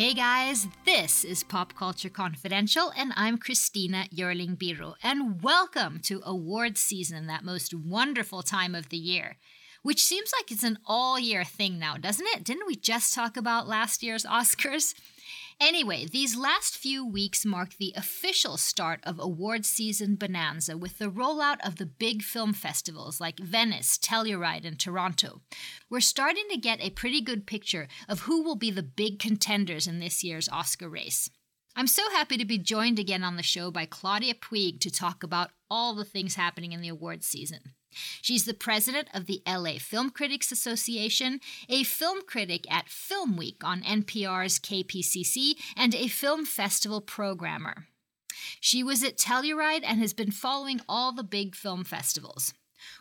Hey guys, this is Pop Culture Confidential, and I'm Christina Yerling Biro, and welcome to awards season, that most wonderful time of the year. Which seems like it's an all year thing now, doesn't it? Didn't we just talk about last year's Oscars? Anyway, these last few weeks mark the official start of award season bonanza with the rollout of the big film festivals like Venice, Telluride, and Toronto. We're starting to get a pretty good picture of who will be the big contenders in this year's Oscar race. I'm so happy to be joined again on the show by Claudia Puig to talk about all the things happening in the awards season. She's the president of the LA Film Critics Association, a film critic at Film Week on NPR's KPCC, and a film festival programmer. She was at Telluride and has been following all the big film festivals.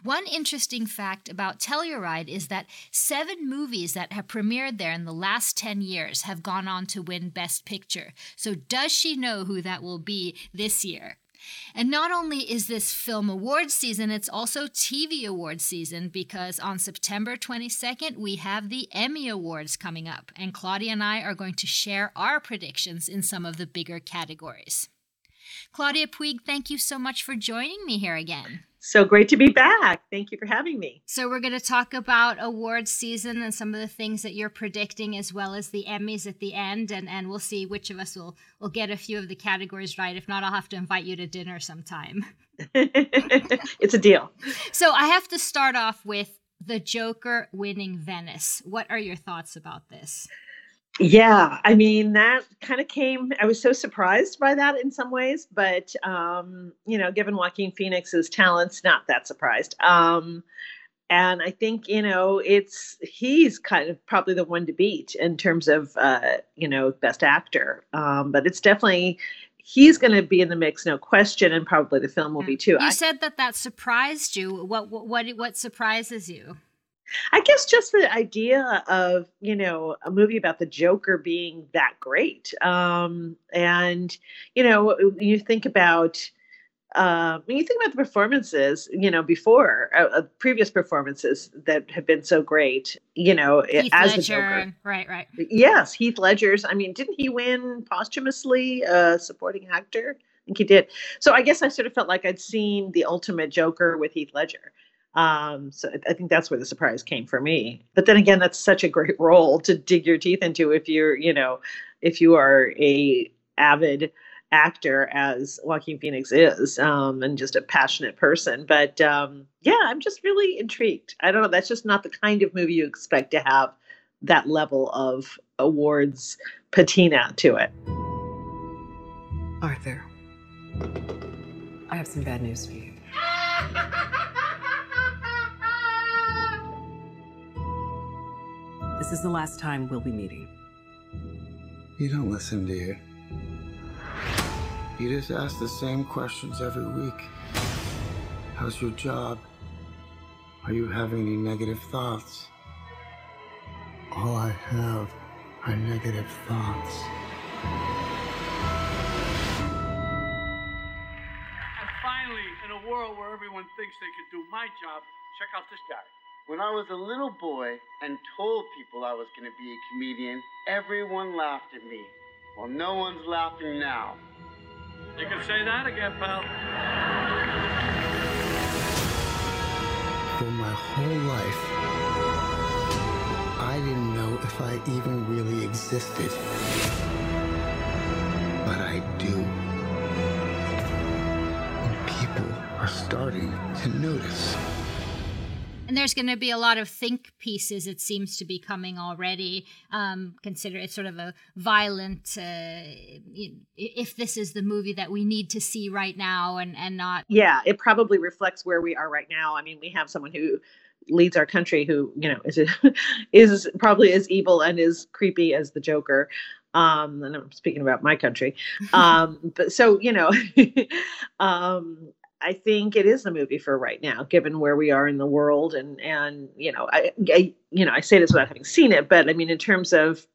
One interesting fact about Telluride is that seven movies that have premiered there in the last 10 years have gone on to win Best Picture. So, does she know who that will be this year? And not only is this film awards season, it's also TV awards season because on September 22nd, we have the Emmy Awards coming up, and Claudia and I are going to share our predictions in some of the bigger categories. Claudia Puig, thank you so much for joining me here again. So great to be back. Thank you for having me. So, we're going to talk about awards season and some of the things that you're predicting, as well as the Emmys at the end. And, and we'll see which of us will, will get a few of the categories right. If not, I'll have to invite you to dinner sometime. it's a deal. So, I have to start off with the Joker winning Venice. What are your thoughts about this? Yeah, I mean that kind of came. I was so surprised by that in some ways, but um, you know, given Joaquin Phoenix's talents, not that surprised. Um, and I think you know it's he's kind of probably the one to beat in terms of uh, you know best actor. Um, but it's definitely he's going to be in the mix, no question, and probably the film will be too. You I, said that that surprised you. What what what, what surprises you? I guess just the idea of, you know, a movie about the Joker being that great. Um, and, you know, you think about, uh, when you think about the performances, you know, before uh, uh, previous performances that have been so great, you know, Heath as Ledger, the Joker. Right, right. Yes, Heath Ledger's. I mean, didn't he win posthumously uh, supporting actor? I think he did. So I guess I sort of felt like I'd seen the ultimate Joker with Heath Ledger. Um, so I think that's where the surprise came for me. But then again, that's such a great role to dig your teeth into if you're, you know, if you are a avid actor as Joaquin Phoenix is, um, and just a passionate person. But um, yeah, I'm just really intrigued. I don't know. That's just not the kind of movie you expect to have that level of awards patina to it. Arthur, I have some bad news for you. This is the last time we'll be meeting. You don't listen, do you? You just ask the same questions every week. How's your job? Are you having any negative thoughts? All I have are negative thoughts. And finally, in a world where everyone thinks they can do my job, check out this guy. When I was a little boy and told people I was going to be a comedian, everyone laughed at me. Well, no one's laughing now. You can say that again, pal. For my whole life, I didn't know if I even really existed. But I do. And people are starting to notice. And there's going to be a lot of think pieces, it seems to be coming already. Um, consider it sort of a violent, uh, if this is the movie that we need to see right now and, and not. Yeah, it probably reflects where we are right now. I mean, we have someone who leads our country who, you know, is, is probably as evil and as creepy as the Joker um and i'm speaking about my country um but so you know um I think it is the movie for right now, given where we are in the world, and and you know, I, I you know, I say this without having seen it, but I mean, in terms of,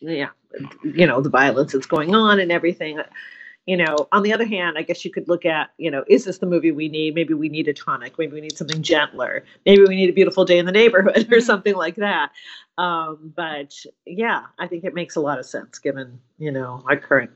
yeah, you know, the violence that's going on and everything, you know, on the other hand, I guess you could look at, you know, is this the movie we need? Maybe we need a tonic. Maybe we need something gentler. Maybe we need a beautiful day in the neighborhood or Mhm. something like that. Um, but yeah, I think it makes a lot of sense given, you know, our current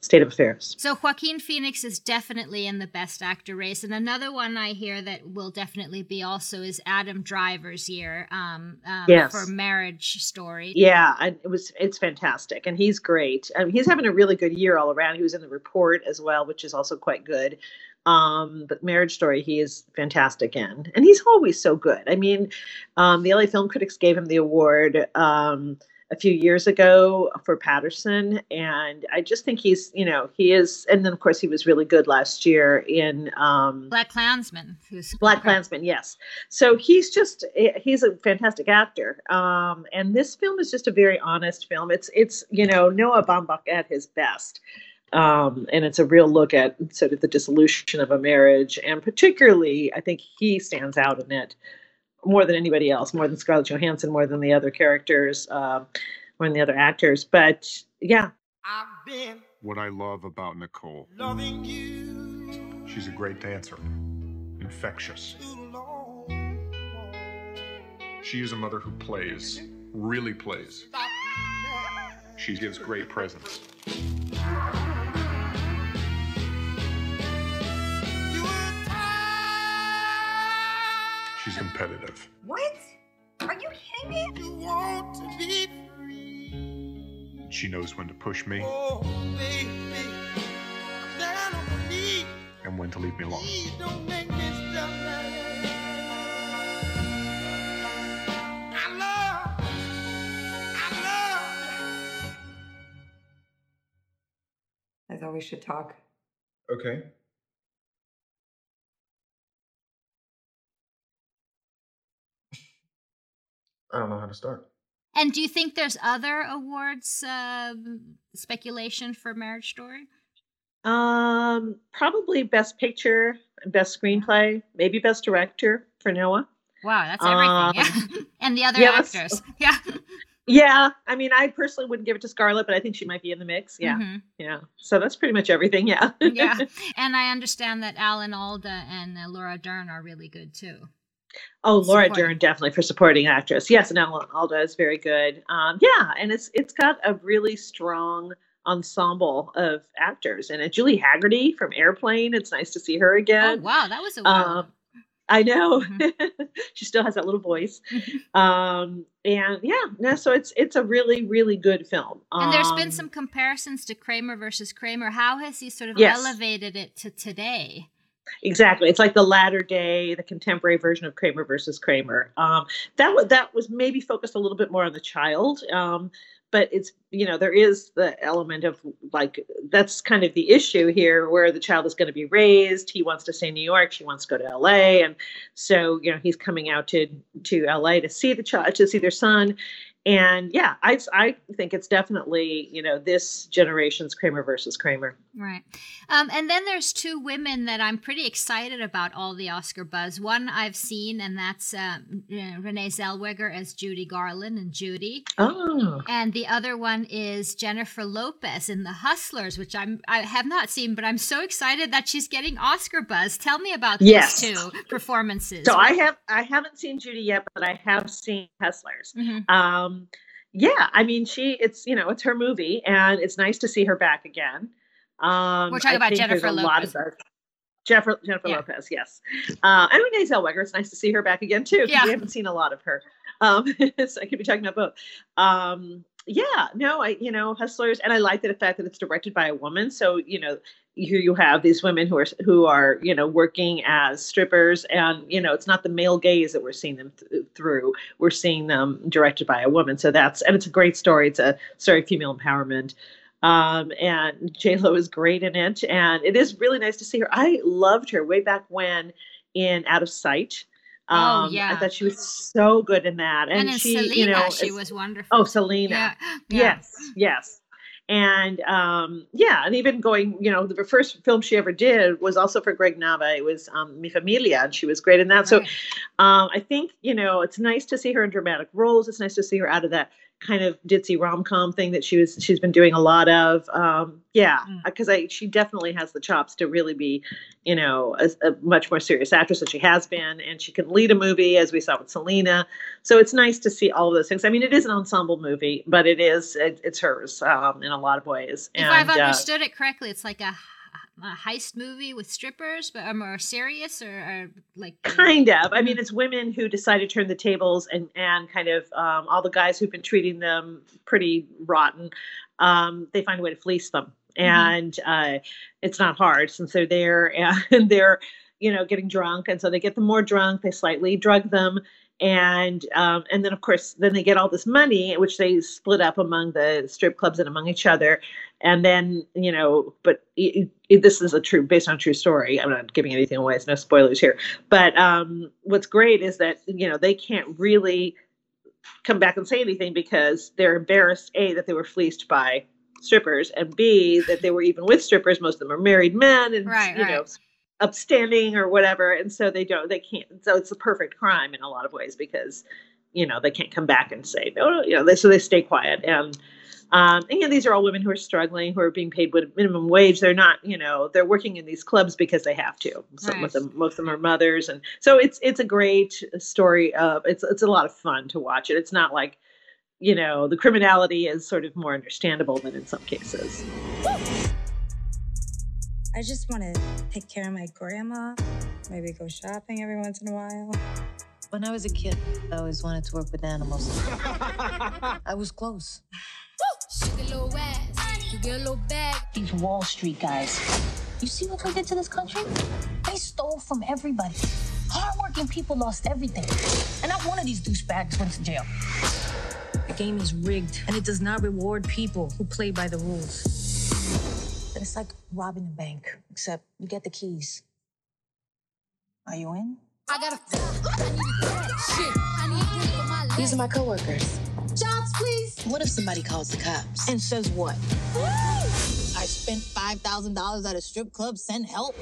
state of affairs. So Joaquin Phoenix is definitely in the best actor race, and another one I hear that will definitely be also is Adam Driver's year um, um, Yes. for Marriage Story. Yeah, it was it's fantastic, and he's great. I mean, he's having a really good year all around. He was in the report as well, which is also quite good. Um, but Marriage Story, he is fantastic in, and he's always so good. I mean, um, the LA Film Critics gave him the award um, a few years ago for Paterson, and I just think he's, you know, he is. And then of course he was really good last year in um, Black Klansman, Black Klansman, yes. So he's just eh, he's a fantastic actor. Um, and this film is just a very honest film. It's it's you know Noah Baumbach at his best. Um, and it's a real look at sort of the dissolution of a marriage, and particularly, I think he stands out in it more than anybody else, more than Scarlett Johansson, more than the other characters, um, more than the other actors. But yeah, I've been What I love about Nicole, loving you she's a great dancer, infectious. She is a mother who plays, really plays. She gives great presents. Competitive. What? Are you kidding me? You want to be free. She knows when to push me Oh, baby. I'm down on my knees. and when to leave me alone. Please don't make me stop. I love, I love. I thought we should talk. Okay. I don't know how to start. And do you think there's other awards um, speculation for Marriage Story? um, probably Best Picture, Best Screenplay, maybe Best Director for Noah. Wow, that's everything. yeah. and the other yeah, actors. Yeah. Yeah, I mean, I personally wouldn't give it to Scarlett, but I think she might be in the mix. Yeah, Mhm. yeah. So that's pretty much everything. Yeah. yeah. And I understand that Alan Alda and uh, Laura Dern are really good too. Oh, Laura. Dern definitely for supporting actress. Yes, and Alan Alda is very good. Um, yeah, and it's it's got a really strong ensemble of actors and it. Julie Hagerty from Airplane. It's nice to see her Oh, again. wow. That was a while. Um, I know Mhm. she still has that little voice. Um, and yeah, no, so it's it's a really really good film. and there's been Um, some comparisons to Kramer versus Kramer. How has he sort of Yes. elevated it to today? Exactly. It's like the latter day, the contemporary version of Kramer versus Kramer. Um, that was that was maybe focused a little bit more on the child. Um, but it's you know there is the element of like that's kind of the issue here where the child is going to be raised he wants to stay in new york she wants to go to la and so you know he's coming out to to la to see the child to see their son and yeah i i think it's definitely you know this generation's kramer versus kramer Right. Um, and then there's two women that I'm pretty excited about all the Oscar buzz. One I've seen, and that's um, uh, Renee Zellweger as Judy Garland and Judy. oh And the other one is Jennifer Lopez in The Hustlers, which I'm I have not seen, but I'm so excited that she's getting Oscar buzz. Tell me about these Yes. two performances. So I have I haven't seen Judy yet, but I have seen Hustlers. Mhm. Um, yeah, I mean she it's you know it's her movie and it's nice to see her back again. Um, We're talking I about Jennifer a lot Lopez. Jennifer Jennifer Yeah. Lopez, yes, uh, and Renee Zellweger. It's nice to see her back again too. Yeah. we haven't seen a lot of her. Um, so I could be talking about both. Um, yeah, no, I you know Hustlers, and I like the fact that it's directed by a woman. So you know here you have these women who are who are you know working as strippers and you know it's not the male gaze that we're seeing them th- through. We're seeing them directed by a woman so that's and it's a great story. It's a story of female empowerment. Um, and j lo is great in it and it is really nice to see her. I loved her way back when in out of sight Oh, um, i yeah. thought she was so good in that and, and she Selena, you know she was wonderful. oh selena yeah. yeah. Yes, yes. And um, yeah, and even going, you know, the first film she ever did was also for Greg Nava. It was um, Mi Familia, and she was great in that. So um, I think, you know, it's nice to see her in dramatic roles. It's nice to see her out of that kind of ditzy rom com thing that she was she's been doing a lot of. Um, yeah, because I she definitely has the chops to really be, you know, a, a much more serious actress than she has been, and she can lead a movie as we saw with Selena. So it's nice to see all of those things. I mean, it is an ensemble movie, but it is it, it's hers um, in a lot of ways. If I've understood uh, it correctly, it's like a a heist movie with strippers, but are more serious or, or like kind of. I mean, it's women who decide to turn the tables, and and kind of um, all the guys who've been treating them pretty rotten. Um, they find a way to fleece them, mm-hmm. and uh, it's not hard since they're there and they're you know getting drunk, and so they get them more drunk. They slightly drug them, and um, and then of course then they get all this money which they split up among the strip clubs and among each other. And then you know but it, it, this is a true based on a true story. I'm not giving anything away. It's no spoilers here. But um, what's great is that you know they can't really come back and say anything because they're embarrassed a that they were fleeced by strippers and b that they were even with strippers. Most of them are married men and right, you right. know upstanding or whatever and so they don't they can't so it's a perfect crime in a lot of ways because you know they can't come back and say no you know they, so they stay quiet and um, and you know, these are all women who are struggling, who are being paid with minimum wage. They're not, you know, they're working in these clubs because they have to. Some right. of them, most of them are mothers, and so it's it's a great story. Of it's it's a lot of fun to watch it. It's not like, you know, the criminality is sort of more understandable than in some cases. I just want to take care of my grandma, maybe go shopping every once in a while. When I was a kid, I always wanted to work with animals. I was close. These Wall Street guys. You see what they did to this country? They stole from everybody. Hardworking people lost everything. And not one of these douchebags went to jail. The game is rigged, and it does not reward people who play by the rules. It's like robbing a bank, except you get the keys. Are you in? I gotta. These are my coworkers. Jobs, please. What if somebody calls the cops? And says what? I spent $5,000 at a strip club, send help.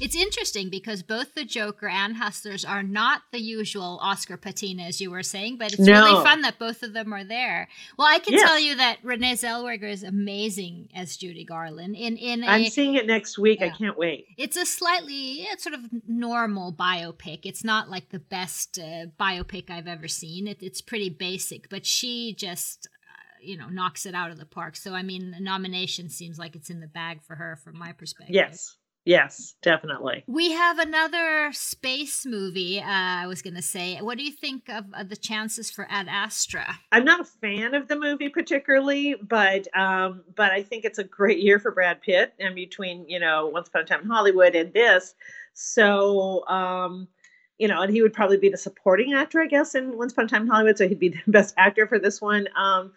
It's interesting because both the Joker and Hustlers are not the usual Oscar patina, as you were saying, but it's No. really fun that both of them are there. Well, I can Yes. tell you that Renee Zellweger is amazing as Judy Garland. In in I'm seeing it next week. I can't wait. it's a slightly yeah, sort of normal biopic. It's not like the best uh, biopic I've ever seen. It, it's pretty basic, but she just uh, you know knocks it out of the park. So I mean, the nomination seems like it's in the bag for her, from my perspective. Yes, yes, definitely. We have another space movie. Uh, I was going to say, what do you think of, of the chances for Ad Astra? I'm not a fan of the movie particularly, but um, but I think it's a great year for Brad Pitt. And between you know Once Upon a Time in Hollywood and this, so um, you know, and he would probably be the supporting actor, I guess, in Once Upon a Time in Hollywood. So he'd be the best actor for this one. Um,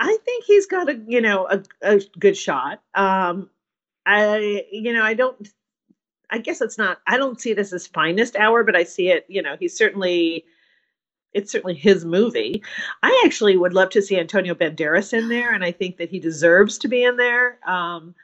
I think he's got a you know a, a good shot. Um, I you know I don't. I guess it's not. I don't see this as finest hour, but I see it. You know, he's certainly it's certainly his movie. I actually would love to see Antonio Banderas in there, and I think that he deserves to be in there. Um,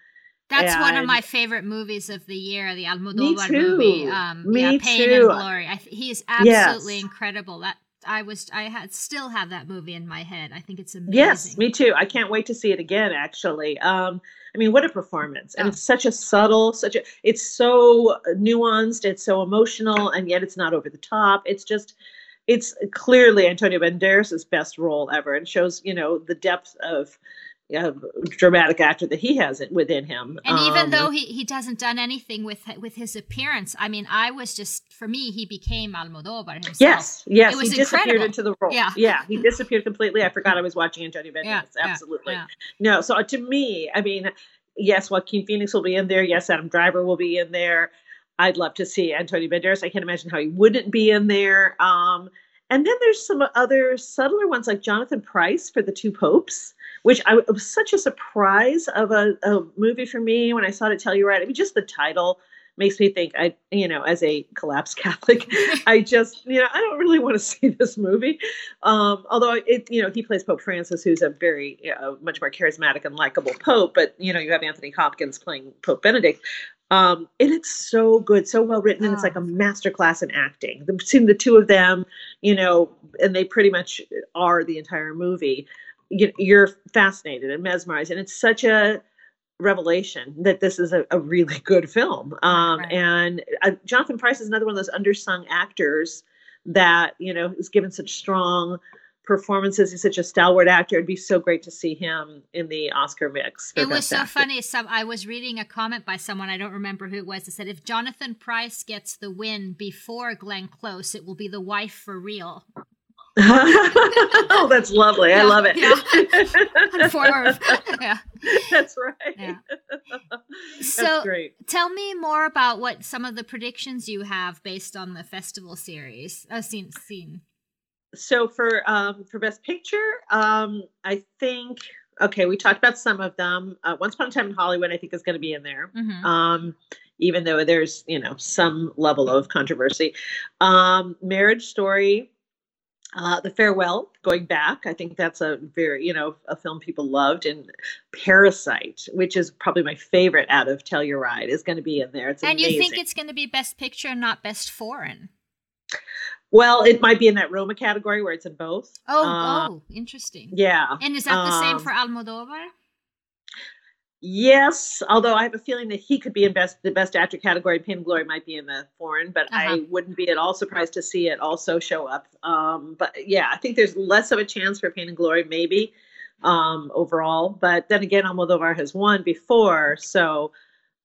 That's one of my favorite movies of the year, the Almodovar movie. Um, Me yeah, Pain too. and Glory. I th- he is Yes. absolutely incredible. That I was, I had still have that movie in my head. I think it's amazing. Yes, me too. I can't wait to see it again. Actually, um, I mean, what a performance! Oh. And it's such a subtle, such a. It's so nuanced. It's so emotional, and yet it's not over the top. It's just, it's clearly Antonio Banderas' best role ever, and shows you know the depth of. Of dramatic actor that he has it within him, And even Um, though he, he doesn't done anything with with his appearance, I mean, I was just for me, he became Almodovar himself. Yes, yes, it was he disappeared into the role. Yeah, yeah, he disappeared completely. I forgot I was watching Antonio Banderas. Yeah, yeah, Absolutely. yeah. No, so uh, to me, I mean, yes, Joaquin Phoenix will be in there. Yes, Adam Driver will be in there. I'd love to see Antonio Banderas. I can't imagine how he wouldn't be in there. Um, and then there's some other subtler ones like Jonathan Pryce for the Two Popes, which I, it was such a surprise of a, a movie for me when I saw it. Tell you right, I mean, just the title makes me think I, you know, as a collapsed Catholic, I just, you know, I don't really want to see this movie. Um, although it, you know, he plays Pope Francis, who's a very, uh, much more charismatic and likable Pope. But you know, you have Anthony Hopkins playing Pope Benedict. Um, and it's so good, so well written, and it's like a masterclass in acting. The, between the two of them, you know, and they pretty much are the entire movie. You, you're fascinated and mesmerized, and it's such a revelation that this is a, a really good film. Um, And uh, Jonathan Pryce is another one of those undersung actors that you know is given such strong performances. He's such a stalwart actor. It'd be so great to see him in the Oscar mix. It was so Actor. funny. Some I was reading a comment by someone I don't remember who it was that said if Jonathan Pryce gets the win before Glenn Close, it will be the wife for real. oh, that's lovely. I love it. yeah. Yeah. That's right. Yeah. That's So great. tell me more about what some of the predictions you have based on the festival series. Uh, scene scene. So for um for Best Picture, um I think okay, we talked about some of them. Uh, Once Upon a Time in Hollywood, I think is going to be in there. Mhm. Um, even though there's you know some level of controversy. Um, Marriage Story. Uh, the farewell going back i think that's a very you know a film people loved and parasite which is probably my favorite out of Telluride is going to be in there it's and amazing. you think it's going to be best picture and not best foreign. well it might be in that roma category where it's in both Oh, Uh, oh, interesting. yeah And is that the same Um, for Almodovar? Yes, although I have a feeling that he could be in best the best actor category. Pain and Glory might be in the foreign, but Uh-huh. I wouldn't be at all surprised to see it also show up. Um, but yeah, I think there's less of a chance for Pain and Glory, maybe um, overall. But then again, Almodovar has won before, so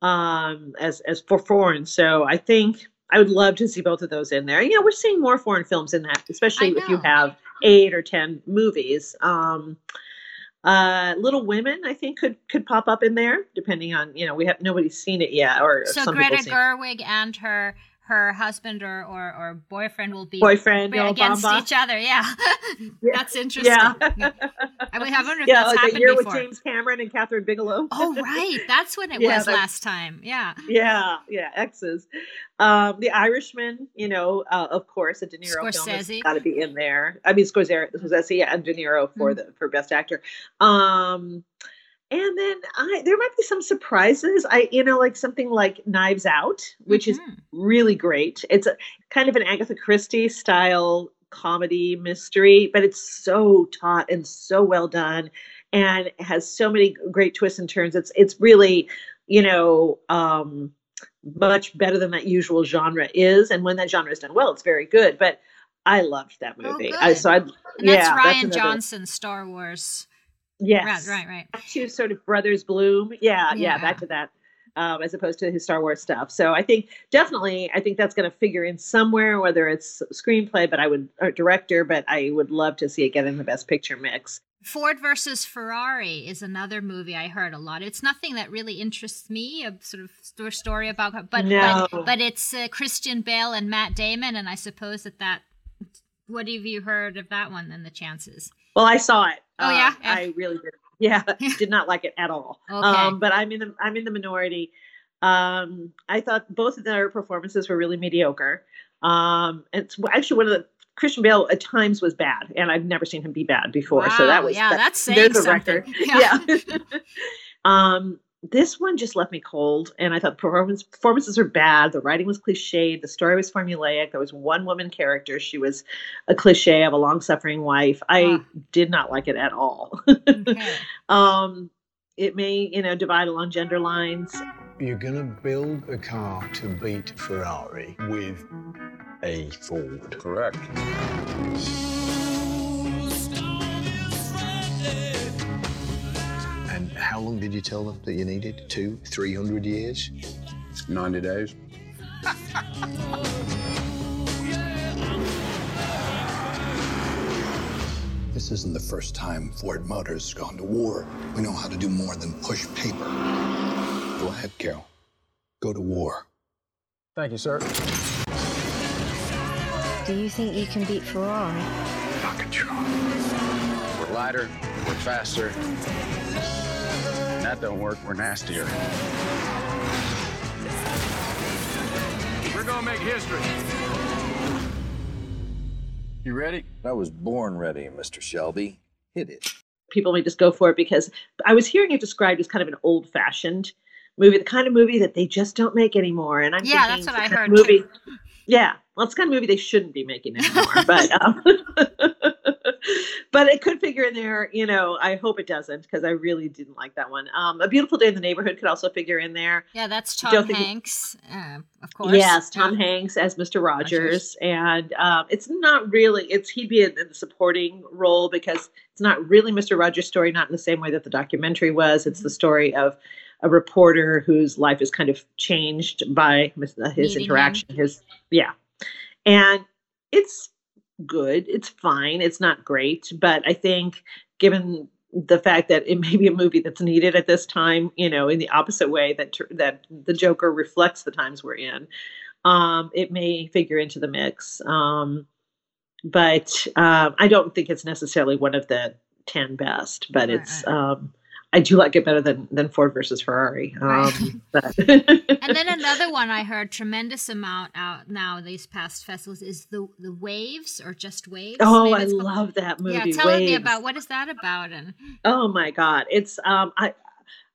um, as as for foreign. So I think I would love to see both of those in there. You know, we're seeing more foreign films in that, especially if you have eight or ten movies. Um, uh, Little Women, I think could could pop up in there, depending on you know we have nobody's seen it yet, or So Greta seen it. Gerwig and her her husband or, or, or boyfriend will be Boyfriend, against Baumbach. each other. Yeah, that's interesting. Yeah. I mean, I wonder if yeah, that's like happened year before. with James Cameron and Kathryn Bigelow. Oh, right, that's when it Yeah, was last time. Yeah, Yeah, yeah, exes. Um, the Irishman, you know, uh, of course, a De Niro film has got to be in there. I mean, Scorsese, Scorsese yeah, and De Niro for Mm-hmm. the for Best Actor. Um, and then I there might be some surprises. I you know like something like Knives Out, which is Mm-hmm. really great. It's a kind of an Agatha Christie style comedy mystery, but it's so taut and so well done, and has so many great twists and turns. It's it's really you know um, much better than that usual genre is, and when that genre is done well, it's very good. But I loved that movie. I, so I and yeah, that's Rian another- Johnson, Star Wars. Yes. right, right, right. Back to sort of Brothers Bloom. Yeah, yeah, Yeah. back to that. Um, as opposed to his Star Wars stuff. So I think definitely, I think that's going to figure in somewhere, whether it's screenplay, but I would, or director, but I would love to see it get in the best picture mix. Ford versus Ferrari is another movie I heard a lot. It's nothing that really interests me, a sort of story about, but No. but, but it's uh, Christian Bale and Matt Damon, and I suppose that that. What have you heard of that one? Then the chances. Well, I saw it. Oh, yeah? Um, I really did. Yeah, did not like it at all. Okay. Um, but I'm in the I'm in the minority. Um, I thought both of their performances were really mediocre. Um, it's actually one of the Christian Bale at times was bad, and I've never seen him be bad before. so that was yeah, that- that's there's saying a something. record. Yeah. Yeah. um, this one just left me cold, and I thought performance performances were bad. The writing was cliched. The story was formulaic. There was one woman character. She was a cliche of a long suffering wife. I did not like it at all. um, it may, you know, divide along gender lines. You're gonna build a car to beat Ferrari with a Ford. Correct. How long did you tell them that you needed? Two, three hundred years? 90 days. This isn't the first time Ford Motors has gone to war. We know how to do more than push paper. Go ahead, Carol. Go to war. Thank you, sir. Do you think you can beat Ferrari? I can try. We're lighter, we're faster. When that don't work, we're nastier. We're gonna make history. You ready? I was born ready, Mr. Shelby. Hit it. People may just go for it because I was hearing it described as kind of an old fashioned movie, the kind of movie that they just don't make anymore. And I'm yeah, thinking that's what I the kind heard. of Movie, too. yeah, well, it's the kind of movie they shouldn't be making anymore. but um, but it could figure in there. You know, I hope it doesn't because I really didn't like that one. Um, A Beautiful Day in the Neighborhood could also figure in there. Yeah, that's Don't Tom think- Hanks, uh, of course. Yes, Tom Yeah. Hanks as Mr. Rogers, and um, it's not really. It's he'd be in, in the supporting role because it's not really Mr. Rogers' story, not in the same way that the documentary was. It's the story of a reporter whose life is kind of changed by uh, his Meeting him. interaction. His yeah, and it's good. It's fine. It's not great, but I think given the fact that it may be a movie that's needed at this time, you know, in the opposite way that that the Joker reflects the times we're in, um, it may figure into the mix. Um, but um, I don't think it's necessarily one of the ten best. But it's um, I do like it better than than Ford versus Ferrari. Right. Um, and then another one I heard tremendous amount out now these past festivals is the the waves or just waves. oh, I love that movie. Yeah, tell me about what is that about and Oh my God. It's um I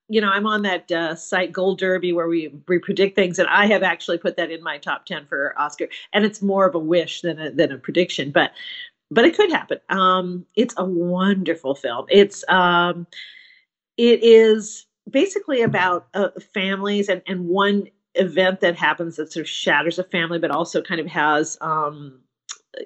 you know, I'm on that uh, site Gold Derby where we we predict things, and I have actually put that in my top ten for Oscar, and it's more of a wish than a than a prediction, but but it could happen. Um, it's a wonderful film. It's um, it is basically about uh, families and and one event that happens that sort of shatters a family, but also kind of has um,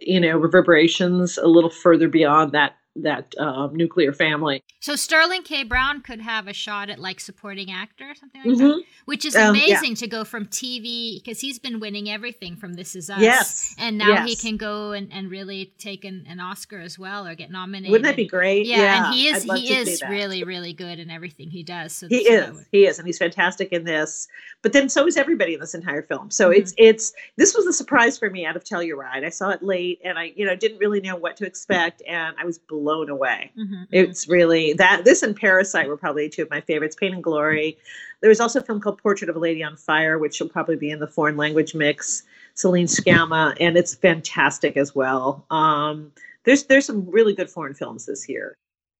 you know reverberations a little further beyond that that um, nuclear family. so Sterling K. Brown could have a shot at like supporting actor or something like Mhm. that, which is Um, yeah. amazing to go from TV because he's been winning everything from This Is Us, Yes, and now he can go and, and really take an, an Oscar as well or get nominated. Wouldn't that be great? Yeah, Yeah, and he is he is really really good in everything he does. So He is, would- he is, and he's fantastic in this. But then so is everybody in this entire film. So Mm-hmm. it's it's this was a surprise for me out of Telluride. I saw it late, and I you know didn't really know what to expect, and I was blown away. Mhm, It's really that this and Parasite were probably two of my favorites. Pain and Glory. There was also a film called Portrait of a Lady on Fire, which will probably be in the foreign language mix. Celine Sciamma, and it's fantastic as well. Um, there's there's some really good foreign films this year.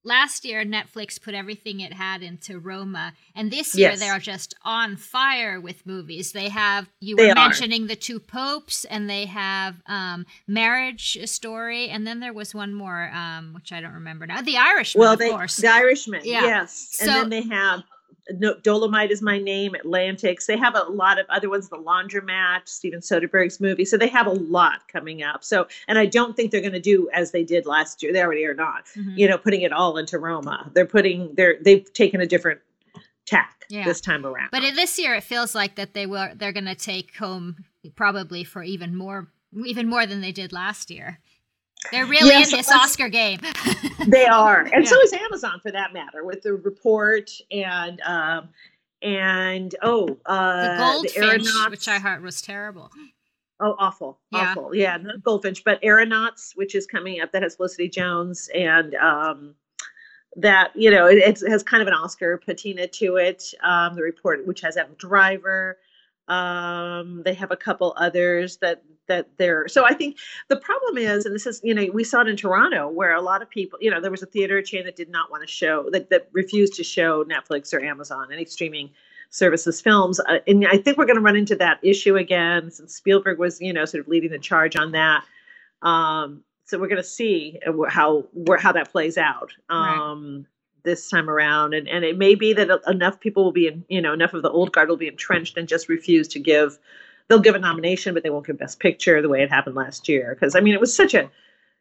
Last year Netflix put everything it had into Roma, and this year Yes. they're just on fire with movies. They have you They were are. mentioning the two popes, and they have um, Marriage Story, and then there was one more um, which I don't remember now. The Irishman, Well, of they, course. the Irishman, Yeah. yes, and then they have no, Dolomite is my name, Atlantics. They have a lot of other ones, the Laundromat, Steven Soderbergh's movie. So they have a lot coming up. So, and I don't think they're going to do as they did last year. They already are not. Mhm. You know, putting it all into Roma. They're putting they're they've taken a different tack Yeah. this time around. But this year, it feels like that they were they're going to take home probably for even more, even more than they did last year. They're really Yes, in this Oscar game. they are and Yeah. so is amazon for that matter with the report and um and oh uh the Goldfinch, aeronauts which I heard was terrible. oh awful Yeah. awful yeah not goldfinch but aeronauts which is coming up that has felicity jones and um that you know it, it has kind of an oscar patina to it um the report which has adam driver um they have a couple others that that they're so i think the problem is and this is you know we saw it in toronto where a lot of people you know there was a theater chain that did not want to show that that refused to show netflix or amazon any streaming services films uh, and i think we're going to run into that issue again since spielberg was you know sort of leading the charge on that um so we're going to see uh, how where how that plays out Right. This time around and and it may be that enough people will be in you know enough of the old guard will be entrenched and just refuse to give they'll give a nomination but they won't give best picture the way it happened last year because i mean it was such a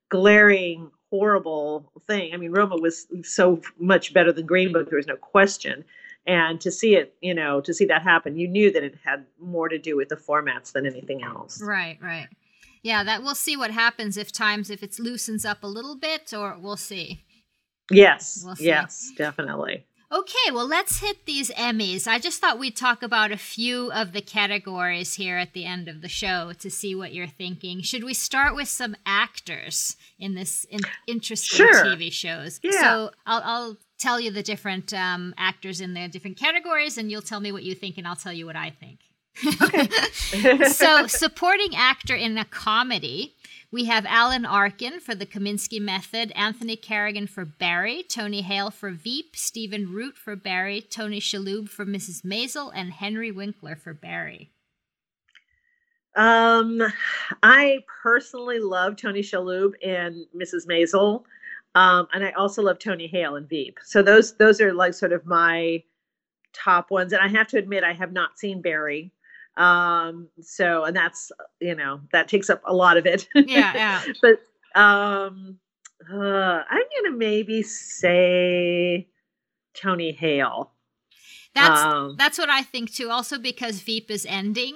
glaring horrible thing i mean roma was so much better than green book there was no question and to see it you know to see that happen you knew that it had more to do with the formats than anything else Right, right. Yeah, that we'll see what happens if times if it loosens up a little bit, or we'll see. Yes We'll yes definitely Okay, well, let's hit these Emmys. I just thought we'd talk about a few of the categories here at the end of the show to see what you're thinking. Should we start with some actors in this in- interesting Sure. TV shows? Yeah. So I'll, I'll tell you the different um, actors in the different categories, and you'll tell me what you think, and I'll tell you what I think. so, supporting actor in a comedy, we have Alan Arkin for The Kominsky Method, Anthony Carrigan for Barry, Tony Hale for Veep, Stephen Root for Barry, Tony Shalhoub for Mrs. Maisel, and Henry Winkler for Barry. Um, I personally love Tony Shalhoub and Mrs. Maisel, um, and I also love Tony Hale and Veep. So those those are like sort of my top ones. And I have to admit, I have not seen Barry. Um, so and that's you know that takes up a lot of it. Yeah, yeah. but um, uh, I'm gonna maybe say Tony Hale. That's Um, that's what I think too. Also because Veep is ending.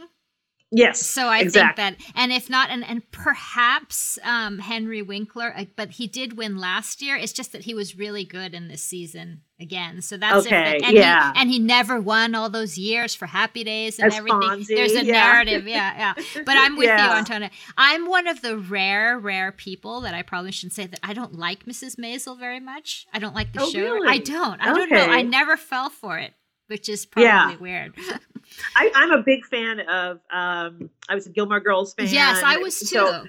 Yes. So I exactly. think that, and if not, and, and perhaps um, Henry Winkler, uh, but he did win last year. It's just that he was really good in this season again. So that's Okay, the- and yeah. He, and he never won all those years for Happy Days and As everything. Fonzie, There's a yeah. narrative, yeah, yeah. But I'm with you, Yeah. Antonia. I'm one of the rare, rare people that I probably shouldn't say that I don't like Mrs. Maisel very much. I don't like the Oh, show. really? I don't. I don't know. I never fell for it, which is probably Yeah. weird. I, I'm a big fan of. Um, I was a Gilmore Girls fan. Yes, I was too. So,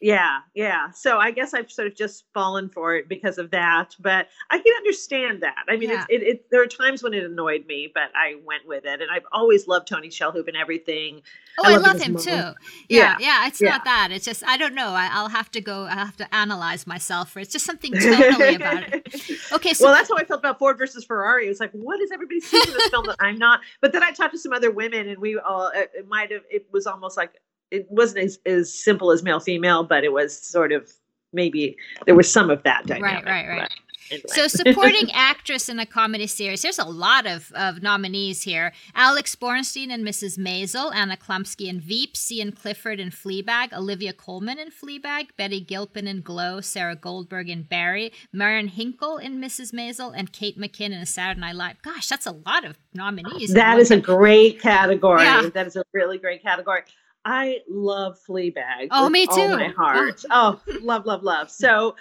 yeah, yeah. So I guess I've sort of just fallen for it because of that. But I can understand that. I mean, Yeah. it's, it, it, there are times when it annoyed me, but I went with it. And I've always loved Tony Shalhoub and everything. Oh, I, loved love his him too. Yeah, Yeah, yeah. it's yeah. not that. It's just I don't know. I, I'll have to go. I have to analyze myself for. It's just something totally about it. Okay, so well, that's how I felt about Ford versus Ferrari. It was like, what is everybody seeing in this film that I'm not? But then I talked to some other women, and we all it, it might have. It was almost like it wasn't as, as simple as male female, but it was sort of maybe there was some of that dynamic. right, right. but anyway. So, supporting actress in a comedy series. There's a lot of, of nominees here. Alex Borstein and Mrs. Maisel, Anna Chlumsky and Veep, Sian Clifford and Fleabag, Olivia Colman in Fleabag, Betty Gilpin in Glow, Sarah Goldberg in Barry, Marin Hinkle in Mrs. Maisel, and Kate McKinnon in Saturday Night Live. Gosh, that's a lot of nominees. that is a great category. Yeah. That is a really great category. I love Fleabag. Oh, me All too. my heart. Oh. oh, love, love, love. So,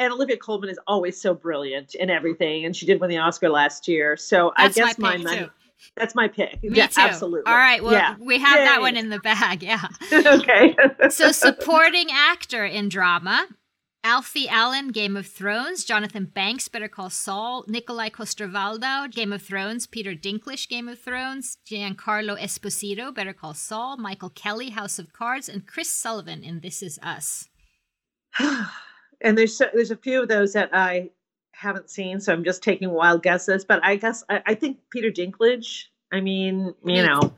and Olivia Colman is always so brilliant in everything, and she did win the Oscar last year. So That's I guess my my, money. too. That's my pick. Me yeah, too. absolutely. All right. Well, yeah. we have that one in the bag. Yeah. okay. so supporting actor in drama Alfie Allen, Game of Thrones, Jonathan Banks, Better Call Saul, Nikolai Coster-Waldau, Game of Thrones, Peter Dinklage, Game of Thrones, Giancarlo Esposito, Better Call Saul, Michael Kelly, House of Cards, and Chris Sullivan in This Is Us. and there's so, there's a few of those that I haven't seen, so I'm just taking wild guesses. But I guess I, I think Peter Dinklage. I mean, you know,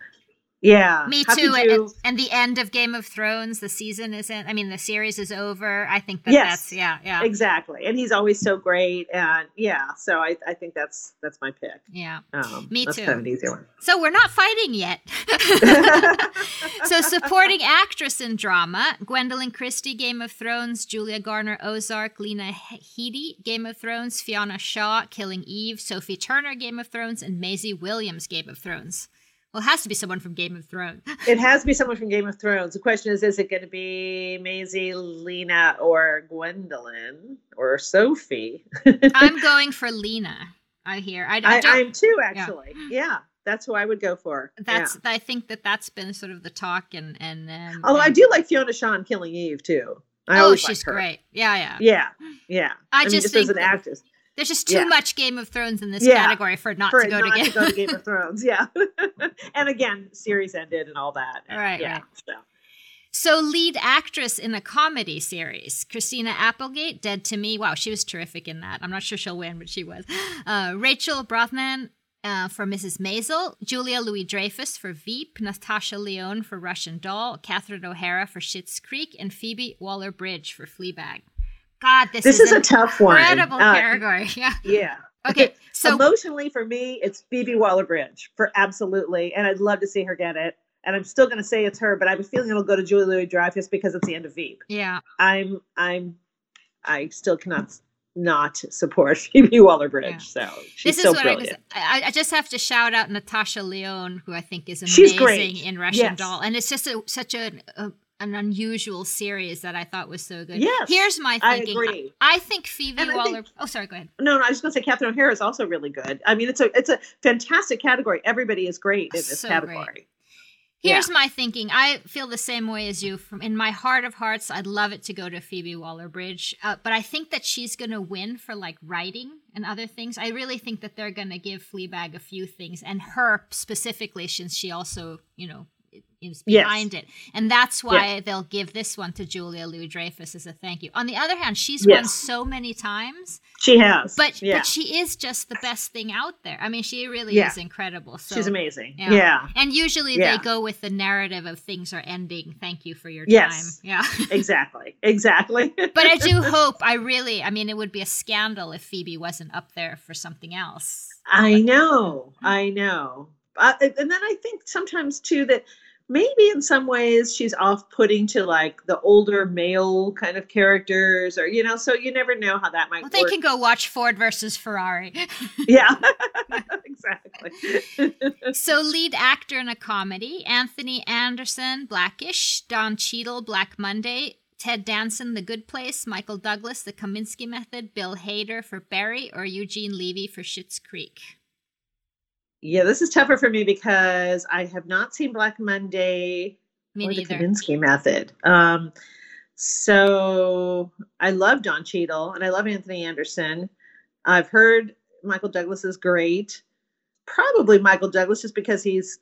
yeah. Me How too. And, and the end of Game of Thrones, the season isn't. I mean, the series is over. I think that Yes. that's yeah, yeah, Exactly, and he's always so great, and yeah. So I, I think that's that's my pick. yeah. Um, Me that's too. Kind of an easier one. So we're not fighting yet. so supporting actress in drama: Gwendoline Christie, Game of Thrones; Julia Garner, Ozark; Lena Headey, Game of Thrones; Fiona Shaw, Killing Eve; Sophie Turner, Game of Thrones; and Maisie Williams, Game of Thrones. Well, it has to be someone from Game of Thrones. It has to be someone from Game of Thrones. The question is: Is it going to be Maisie, Lena, or Gwendoline, or Sophie? I'm going for Lena. I hear. I, I, I, I am too, actually. Yeah. that's who I would go for. That's yeah. I think that that's been sort of the talk and and um, Although I do like Fiona Shaw in Killing Eve too. I oh, she's great. Yeah, yeah. Yeah, yeah. I mean, just just think as an actress. There's just too Yeah. much Game of Thrones in this Yeah. category for it not for to go not to to go to Game. Of Thrones. Yeah, and again, series ended and all that. and Right, yeah, right. So. So, lead actress in a comedy series, Christina Applegate, Dead to Me. Wow, she was terrific in that. I'm not sure she'll win, but she was. Uh, Rachel Brosnahan uh, for Mrs. Maisel, Julia Louis Dreyfus for Veep, Natasha Lyonne for Russian Doll, Catherine O'Hara for Schitt's Creek, and Phoebe Waller Bridge for Fleabag. God, this, This is, is a tough one. Incredible Uh, category. Yeah. Yeah. Okay, so- emotionally for me, it's Phoebe Waller Bridge for absolutely, and I'd love to see her get it. And I'm still going to say it's her, but I have a feeling it'll go to Julie Louis Dreyfus because it's the end of Veep. Yeah. I'm, I'm, I still cannot not support Phoebe Waller Bridge. So she's this so is what brilliant. I, I I just have to shout out Natasha Lyonne, who I think is amazing in Russian Yes. Doll, and it's just a, such a, a an unusual series that I thought was so good. Yes, here's my thinking. I agree. I think Phoebe I Waller. think- oh, sorry. Go ahead. No, no, I was going to say Catherine O'Hara is also really good. I mean, it's a it's a fantastic category. Everybody is great in this So category. great. Here's my thinking. I feel the same way as you. From in my heart of hearts, I'd love it to go to Phoebe Waller-Bridge, uh, but I think that she's going to win for like writing and other things. I really think that they're going to give Fleabag a few things, and her specifically, since she also, you know, is behind Yes. it, and that's why Yeah. they'll give this one to Julia Louis Dreyfus as a thank you. On the other hand, she's Yes. won so many times. She has. But yeah. but she is just the best thing out there. I mean, she really Yeah. is incredible. So She's amazing. Yeah. And usually Yeah. they go with the narrative of things are ending. Thank you for your Yes. time. Yeah. exactly. Exactly. but I do hope, I really, I mean, it would be a scandal if Phoebe wasn't up there for something else. I know, I know. Uh, and then I think sometimes too that maybe in some ways she's off-putting to like the older male kind of characters, or you know. So you never know how that might Well, they work. can go watch Ford versus Ferrari. yeah, exactly. so, lead actor in a comedy Anthony Anderson, Blackish, Don Cheadle, Black Monday, Ted Danson, The Good Place, Michael Douglas, The Kominsky Method, Bill Hader for Barry, or Eugene Levy for Schitt's Creek. Yeah, this is tougher for me because I have not seen Black Monday Me or the. Kominsky Method. Um, so I love Don Cheadle and I love Anthony Anderson. I've heard Michael Douglas is great. Probably Michael Douglas just because he's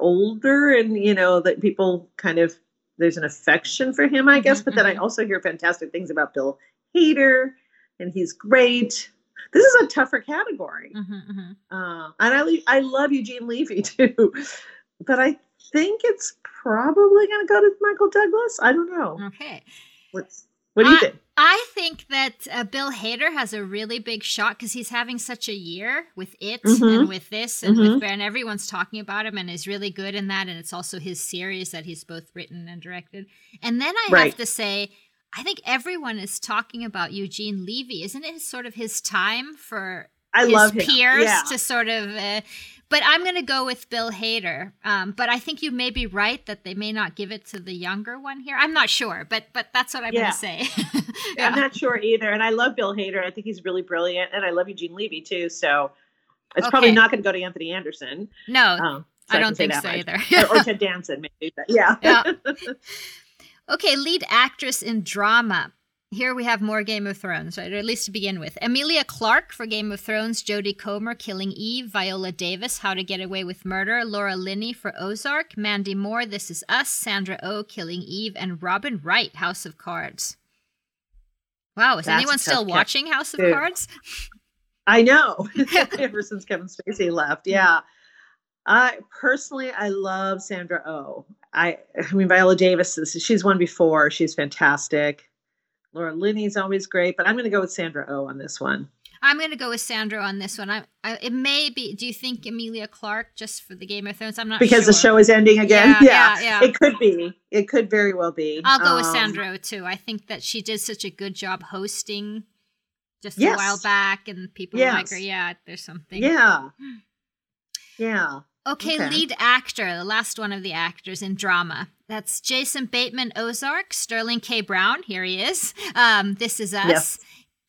older and you know that people kind of there's an affection for him, I guess. But then I also hear fantastic things about Bill Hader, and he's great. This is a tougher category. Mm-hmm, Uh, and I, I love Eugene Levy too, but I think it's probably going to go to Michael Douglas. I don't know. Okay. What's, what do you I, think? I think that uh, Bill Hader has a really big shot because he's having such a year with it Mhm. and with this and with and everyone's talking about him and is really good in that and it's also his series that he's both written and directed. And then I have to say, I think everyone is talking about Eugene Levy. Isn't it sort of his time for I his love him. peers Yeah. to sort of? Uh, but I'm going to go with Bill Hader. Um, but I think you may be right that they may not give it to the younger one here. I'm not sure, but but that's what I'm Yeah. going to say. I'm not sure either. And I love Bill Hader. I think he's really brilliant. And I love Eugene Levy too. So it's probably not going to go to Anthony Anderson. No, Um, I can don't think so much. either. or, or Ted Danson, maybe. But yeah. Yeah. Okay, lead actress in drama. Here we have more Game of Thrones, right? Or at least to begin with. Emilia Clarke for Game of Thrones, Jodie Comer, Killing Eve, Viola Davis, How to Get Away with Murder, Laura Linney for Ozark, Mandy Moore, This Is Us, Sandra Oh, Killing Eve, and Robin Wright, House of Cards. Wow, is That's anyone still watching House of too. Cards? I know. Ever since Kevin Spacey left, yeah. I personally, I love Sandra Oh. I, I mean, Viola Davis. Is, she's won before. She's fantastic. Laura Linney's always great, but I'm going to go with Sandra Oh on this one. I'm going to go with Sandra on this one. I, I, it may be. Do you think Emilia Clarke just for the Game of Thrones? I'm not because sure. the show is ending again. Yeah, yeah, yeah. It could be. It could very well be. I'll go with Um, Sandra too. I think that she did such a good job hosting just a while back, and people like Yes. her. Yeah, there's something. Yeah. Yeah. Okay, Okay. lead actor, the last one of the actors in drama. That's Jason Bateman, Ozark, Sterling K. Brown. Here he is. Um, this is us. Yes.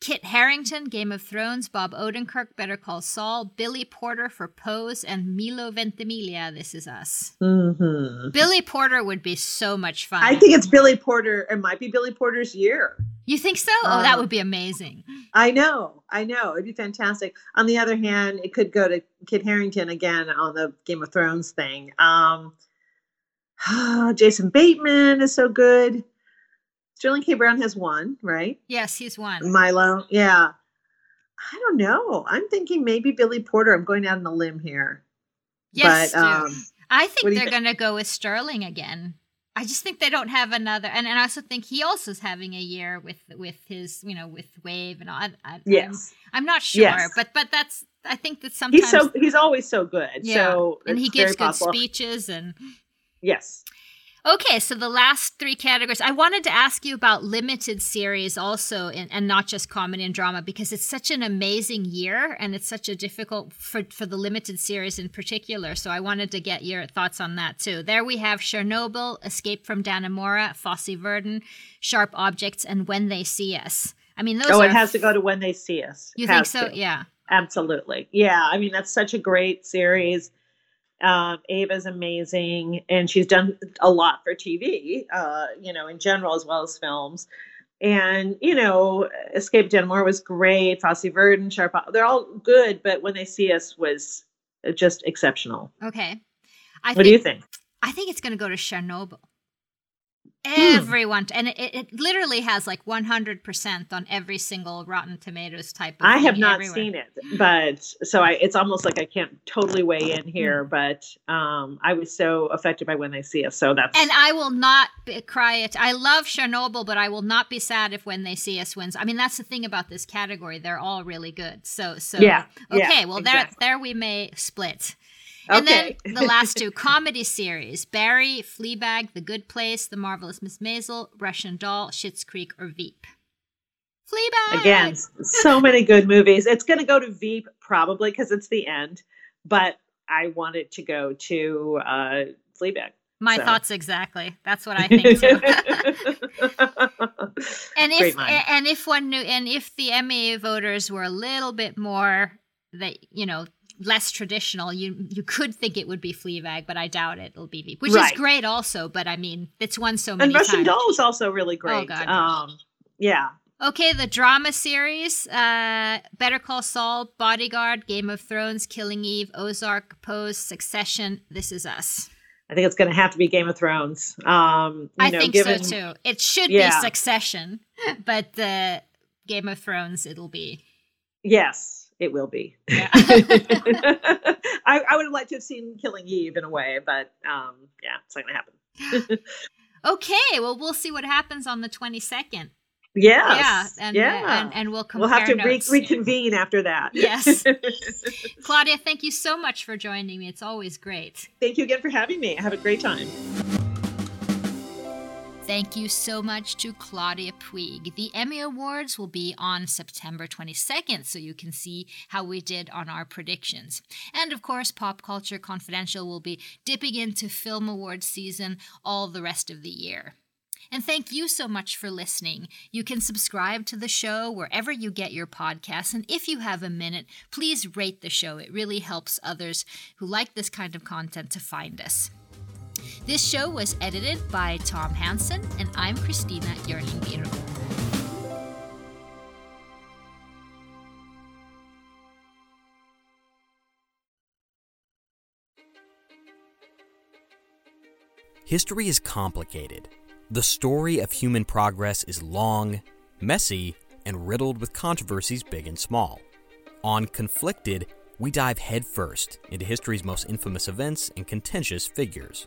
Kit Harington, Game of Thrones, Bob Odenkirk, Better Call Saul, Billy Porter for Pose, and Milo Ventimiglia, This Is Us. hmm Billy Porter would be so much fun. I think it's Billy Porter. It might be Billy Porter's year. You think so? oh, that Uh, would be amazing. I know, I know. It'd be fantastic. On the other hand, it could go to Kit Harington again on the Game of Thrones thing. Um, Jason Bateman is so good. Sterling K. Brown has one, right? Yes, he's one. Milo, yeah. I don't know. I'm thinking maybe Billy Porter. I'm going out on a limb here. Yes, but um, I think they're going to go with Sterling again. I just think they don't have another, and, and I also think he also is having a year with with his, you know, with Wave and all. I, I, Yes. I'm, I'm not sure, Yes. but but that's I think that sometimes he's so he's always so good. yeah, So and he gives good possible. speeches and Yes. Okay, so the last three categories. I wanted to ask you about limited series also, in, and not just comedy and drama, because it's such an amazing year and it's such a difficult for, for the limited series in particular. So I wanted to get your thoughts on that too. There we have Chernobyl, Escape from Dannemora, Fosse Verdon, Sharp Objects, and When They See Us. I mean, those oh, it has to go to when they see us. You think so? to. Yeah. Absolutely. Yeah. I mean, that's such a great series. Um, Ava's amazing, and she's done a lot for TV, uh, you know, in general as well as films. And you know, Escape Dannemora was great. Fosse Verdon, Sharp, they're all good, but when they see us was just exceptional. Okay, I what think, do you think? I think it's going to go to Chernobyl. Hmm. Everyone, and it, it literally has like 100% on every single Rotten Tomatoes type of I have not everywhere. seen it, but so I it's almost like I can't totally weigh in here, Hmm. but um I was so affected by when they see us. So that's And I will not be, cry it. I love Chernobyl, but I will not be sad if when they see us wins. I mean, that's the thing about this category; they're all really good. So, so Yeah, okay. yeah, well, there, there we may split. And Okay. then the last two comedy series: Barry, Fleabag, The Good Place, The Marvelous Miss Maisel, Russian Doll, Schitt's Creek, or Veep. Fleabag again so many good movies. It's going to go to Veep probably because it's the end, but I want it to go to uh Fleabag. My So. thoughts exactly. That's what I think too. and if and if one knew and if the Emmy voters were a little bit more that you know less traditional, you you could think it would be Fleabag, but I doubt it. It'll be Veep, which Right. is great also. But I mean, it's won so many and Russian times. Doll was also really great. Oh, God. Um yeah. Okay, the drama series: uh, Better Call Saul, Bodyguard, Game of Thrones, Killing Eve, Ozark, Pose, Succession. This is Us. I think it's going to have to be Game of Thrones. Um you I know, think given, so too. It should Yeah. be Succession, but the Game of Thrones, it'll be. Yes, it will be. I, I would have liked to have seen Killing Eve in a way, but um, yeah, it's not gonna happen. Okay, well, we'll see what happens on the twenty second. Yes, Yeah, and, yeah, and and we'll compare we'll have to re- reconvene after that. Yes. Claudia, thank you so much for joining me. It's always great. Thank you again for having me. Have a great time. Thank you so much to Claudia Puig. The Emmy Awards will be on September 22nd, so you can see how we did on our predictions. And of course, Pop Culture Confidential will be dipping into film awards season all the rest of the year. And thank you so much for listening. You can subscribe to the show wherever you get your podcasts. And if you have a minute, please rate the show. It really helps others who like this kind of content to find us. This show was edited by Tom Hansen, and I'm Christina Yerling Biro. History is complicated. The story of human progress is long, messy, and riddled with controversies big and small. On Conflicted, we dive headfirst into history's most infamous events and contentious figures.